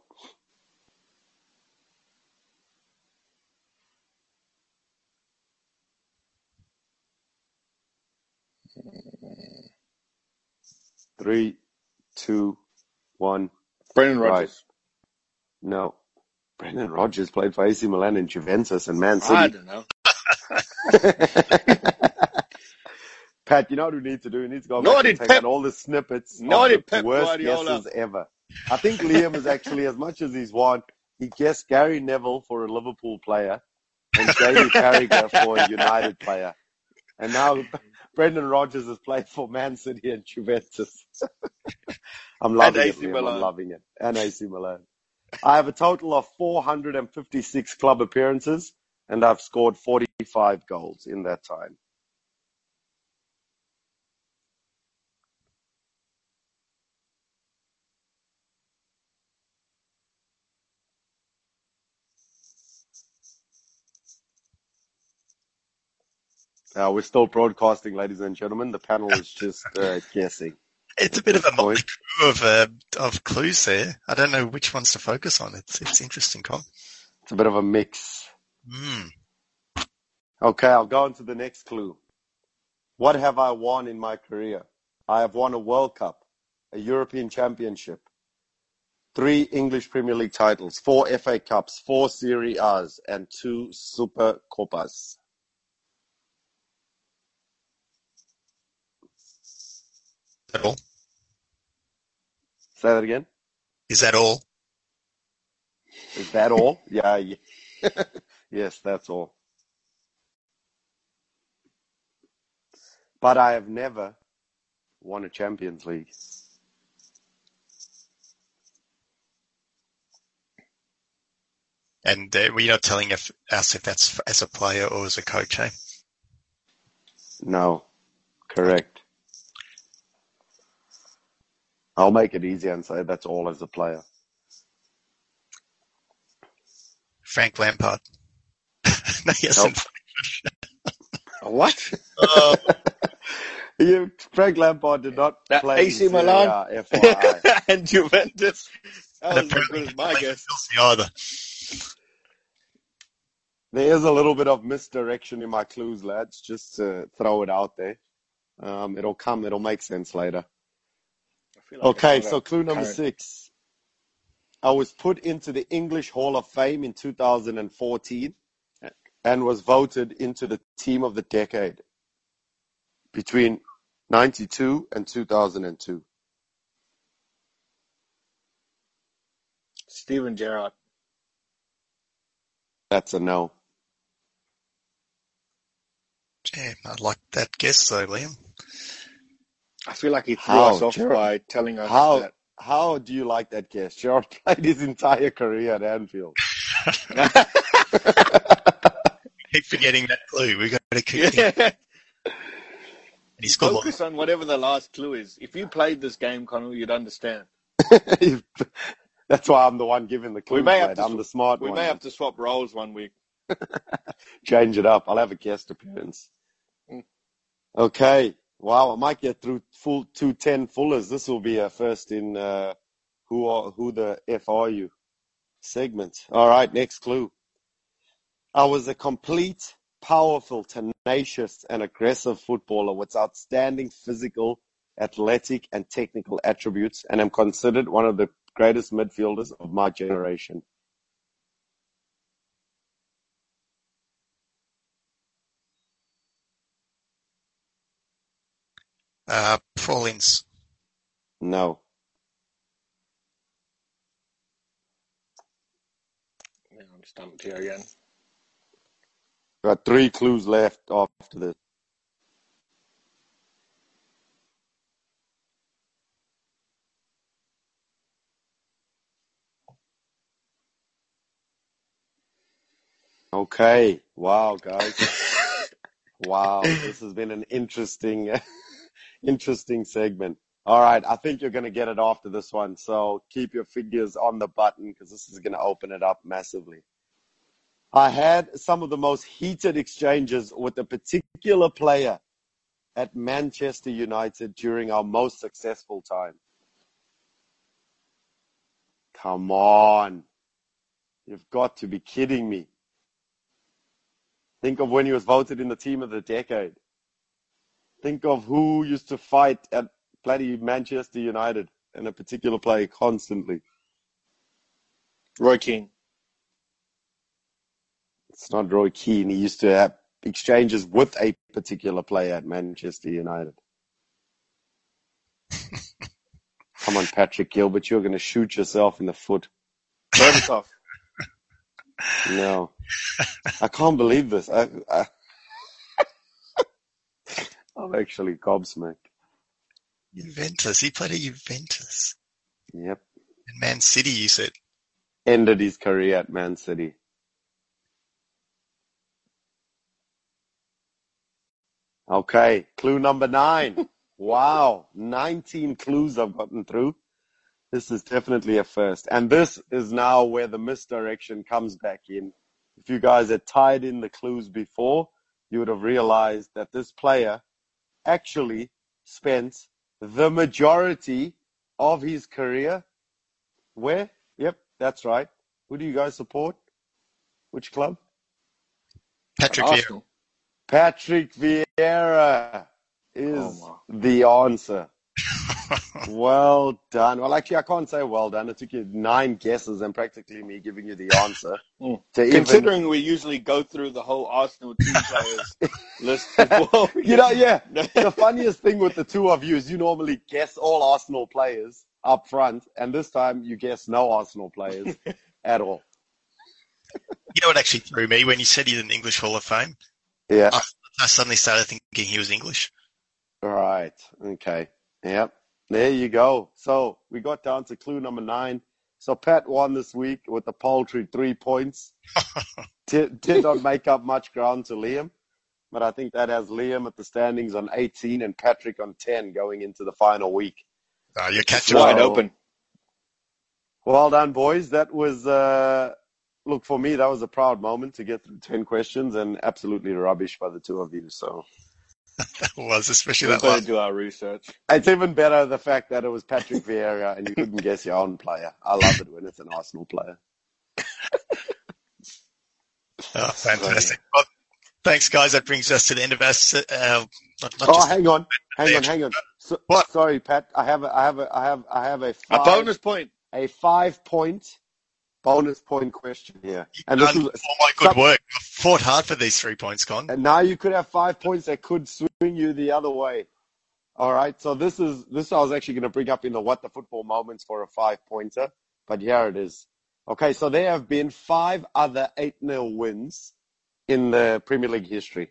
Three, two, one. Brendan Right. Rodgers. No. Brendan Rodgers played for AC Milan and Juventus and Man City. I don't know. Pat, you know what we need to do? We need to go back and take Pep- out all the snippets Naughty of the Pep worst Guardiola. guesses ever. I think Liam is actually, as much as he's won, he guessed Gary Neville for a Liverpool player and Jamie Carragher for a United player. And now Brendan Rodgers has played for Man City and Juventus. I'm loving it, I'm loving it. And AC Milan. I have a total of 456 club appearances, and I've scored 45 goals in that time. Uh, we're still broadcasting, ladies and gentlemen. The panel is just uh, guessing. It's a bit of a motley crew of uh, of clues there. I don't know which ones to focus on. It's it's interesting, Con. It's a bit of a mix. Mm. Okay, I'll go on to the next clue. What have I won in my career? I have won a World Cup, a European Championship, three English Premier League titles, four FA Cups, four Serie A's, and two Super Copas. That all? Say that again. Is that all? Is that all? yeah. ye- yes, that's all. But I have never won a Champions League. And uh, you're not telling if, us if that's as a player or as a coach, eh? No, correct. I'll make it easy and say that's all as a player. Frank Lampard. no, he hasn't. What? Oh, You, Frank Lampard did not That play AC Serie Milan? A, FYI. and Juventus. That and was as apparently good as he my guess. Chelsea either. There is a little bit of misdirection in my clues, lads. Just to throw it out there. Um, it'll come. It'll make sense later. I feel like Okay, so clue number current- six. I was put into the English Hall of Fame in 2014 and was voted into the team of the decade between 92 and 2002. Steven Gerrard. That's a no. Yeah, I like that guess though, Liam. I feel like he threw How, us off Gerrard? by telling us How that. how do you like that guess? Gerrard played his entire career at Anfield. Keep forgetting that clue. We've got to keep thinking. yeah. He scored more. Focus on whatever the last clue is. If you played this game, Connell, you'd understand. That's why I'm the one giving the clue. We may have to I'm sw- the smart We one. We may have to swap roles one week. change it up. I'll have a guest appearance. Mm. Okay. Wow, I might get through full two ten fullers. This will be a first in uh, who are who the F are you segment. All right, next clue. I was a complete, powerful, tenacious, and aggressive footballer with outstanding physical, athletic, and technical attributes, and am considered one of the greatest midfielders of my generation. Uh, Paul Ince. No. Yeah, I'm stumped here again. Got three clues left after this. Okay. Wow, guys. Wow, this has been an interesting, interesting segment. All right, I think you're going to get it after this one. So keep your fingers on the button because this is going to open it up massively. I had some of the most heated exchanges with a particular player at Manchester United during our most successful time. Come on. You've got to be kidding me. Think of when he was voted in the team of the decade. Think of who used to fight at bloody Manchester United and a particular player constantly. Roy Keane. It's not Roy Keane. He used to have exchanges with a particular player at Manchester United. Come on, Patrick Gilbert, you're going to shoot yourself in the foot. Berbatov. No, I can't believe this. I, I, I'm actually gobsmacked. Juventus. He played at Juventus. Yep. And Man City, you said. Ended his career at Man City. Okay, clue number nine. wow, 19 clues I've gotten through. This is definitely a first. And this is now where the misdirection comes back in. If you guys had tied in the clues before, you would have realized that this player actually spent the majority of his career where? Yep, that's right. Who do you guys support? Which club? Patrick Vieira. Patrick Vieira is Oh, the answer. Well done. Well, actually, I can't say well done. It took you nine guesses and practically me giving you the answer. Mm. To even, Considering we usually go through the whole Arsenal team players list before. we you know, yeah. The funniest thing with the two of you is you normally guess all Arsenal players up front, and this time you guess no Arsenal players at all. You know what actually threw me when you said he's an English Hall of Fame? Yeah. I suddenly started thinking he was English. Right. Okay. Yep. There you go. So we got down to clue number nine. So Pat won this week with a paltry three points. did, did not make up much ground to Liam, but I think that has Liam at the standings on 18 and Patrick on 10 going into the final week. Oh, you're It's catching wide So- open. Well done, boys. That was, uh, look, for me, that was a proud moment to get through 10 questions and absolutely rubbish by the two of you. So That was, especially We that better one. do our research. It's even better the fact that it was Patrick Vieira and you couldn't guess your own player. I love it when it's an Arsenal player. Oh, fantastic. Well, thanks, guys. That brings us to the end of us. uh, not, not Oh, just hang on, hang on, hang on. So, What? Sorry, Pat. I have, a, I have, a, I have, I have a A bonus point. a five point bonus point question here. And this done is, all my good some- work. I fought hard for these three points, Con. and now you could have five points that could swing you the other way. All right. So this is this I was actually going to bring up in the what the football moments for a five pointer, but here it is. Okay, so there have been five other eight 0 wins in the Premier League history.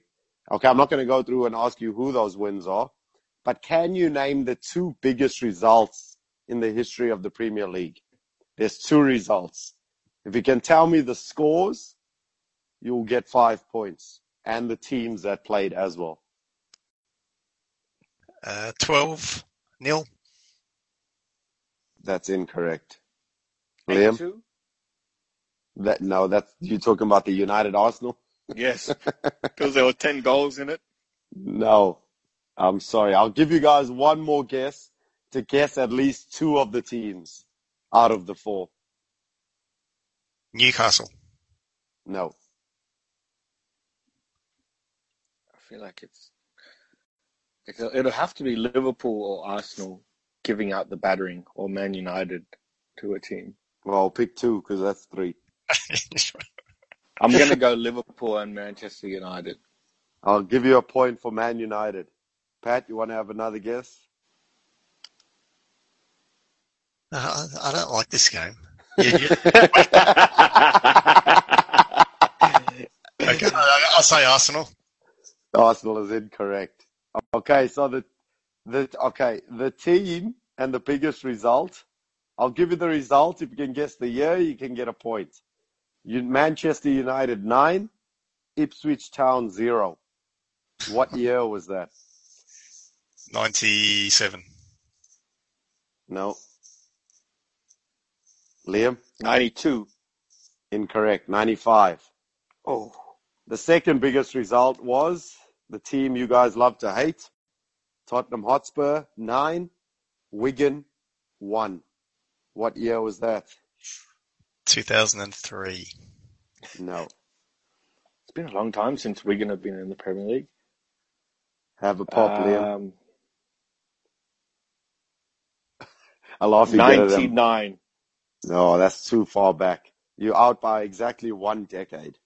Okay, I'm not going to go through and ask you who those wins are, but can you name the two biggest results in the history of the Premier League? There's two results. If you can tell me the scores, you'll get five points and the teams that played as well. Uh, 12 nil. That's incorrect. Liam, that no, that's you're talking about the United Arsenal? Yes, because there were ten goals in it. No, I'm sorry. I'll give you guys one more guess to guess at least two of the teams out of the four. Newcastle. No, I feel like it's, it's it'll have to be Liverpool or Arsenal giving out the battering, or Man United to a team. well, I'll pick two because that's three. I'm gonna go Liverpool and Manchester United. I'll give you a point for Man United. Pat, you want to have another guess? Uh, I don't like this game. Yeah, yeah. Okay, I- I'll say Arsenal. Arsenal is incorrect. Okay, so the the okay the team and the biggest result. I'll give you the result. If you can guess the year, you can get a point. You, Manchester United nine, Ipswich Town zero. What year was that? 97. No. Liam, Ninety-two. incorrect. Ninety-five. Oh, The second biggest result was the team you guys love to hate, Tottenham Hotspur nine, Wigan one. What year was that? 2003. No. it's been a long time since Wigan have been in the Premier League. Have a pop, Liam. Um, I laugh you get at them. Ninety-nine. No, that's too far back. You're out by exactly one decade.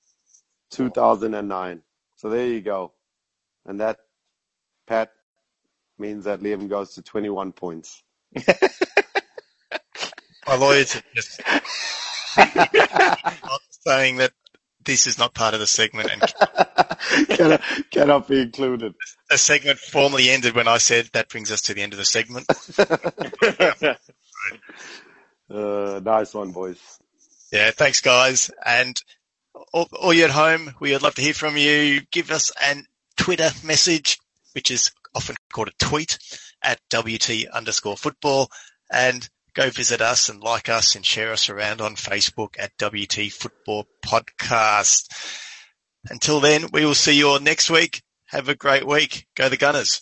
2009. So there you go. And that, Pat, means that Liam goes to 21 points. My lawyers are just saying that this is not part of the segment, and cannot, cannot be included. the segment formally ended when I said that brings us to the end of the segment. Uh, nice one, boys. Yeah, thanks, guys. And all, all you at home, we would love to hear from you. Give us an Twitter message, which is often called a tweet, at WT underscore football. And go visit us and like us and share us around on Facebook at WT Football Podcast. Until then, we will see you all next week. Have a great week. Go the Gunners.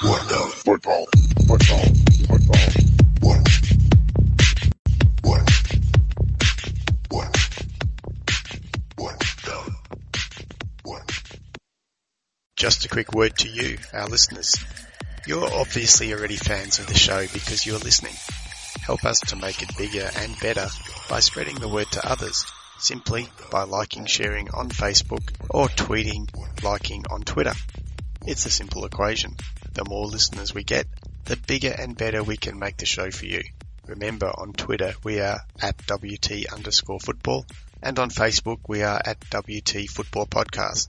What the football? Football. Football. Just a quick word to you, our listeners. You're obviously already fans of the show because you're listening. Help us to make it bigger and better by spreading the word to others, simply by liking, sharing on Facebook or tweeting, liking on Twitter. It's a simple equation. The more listeners we get, the bigger and better we can make the show for you. Remember on Twitter we are at WT underscore football and on Facebook we are at WT Football Podcast.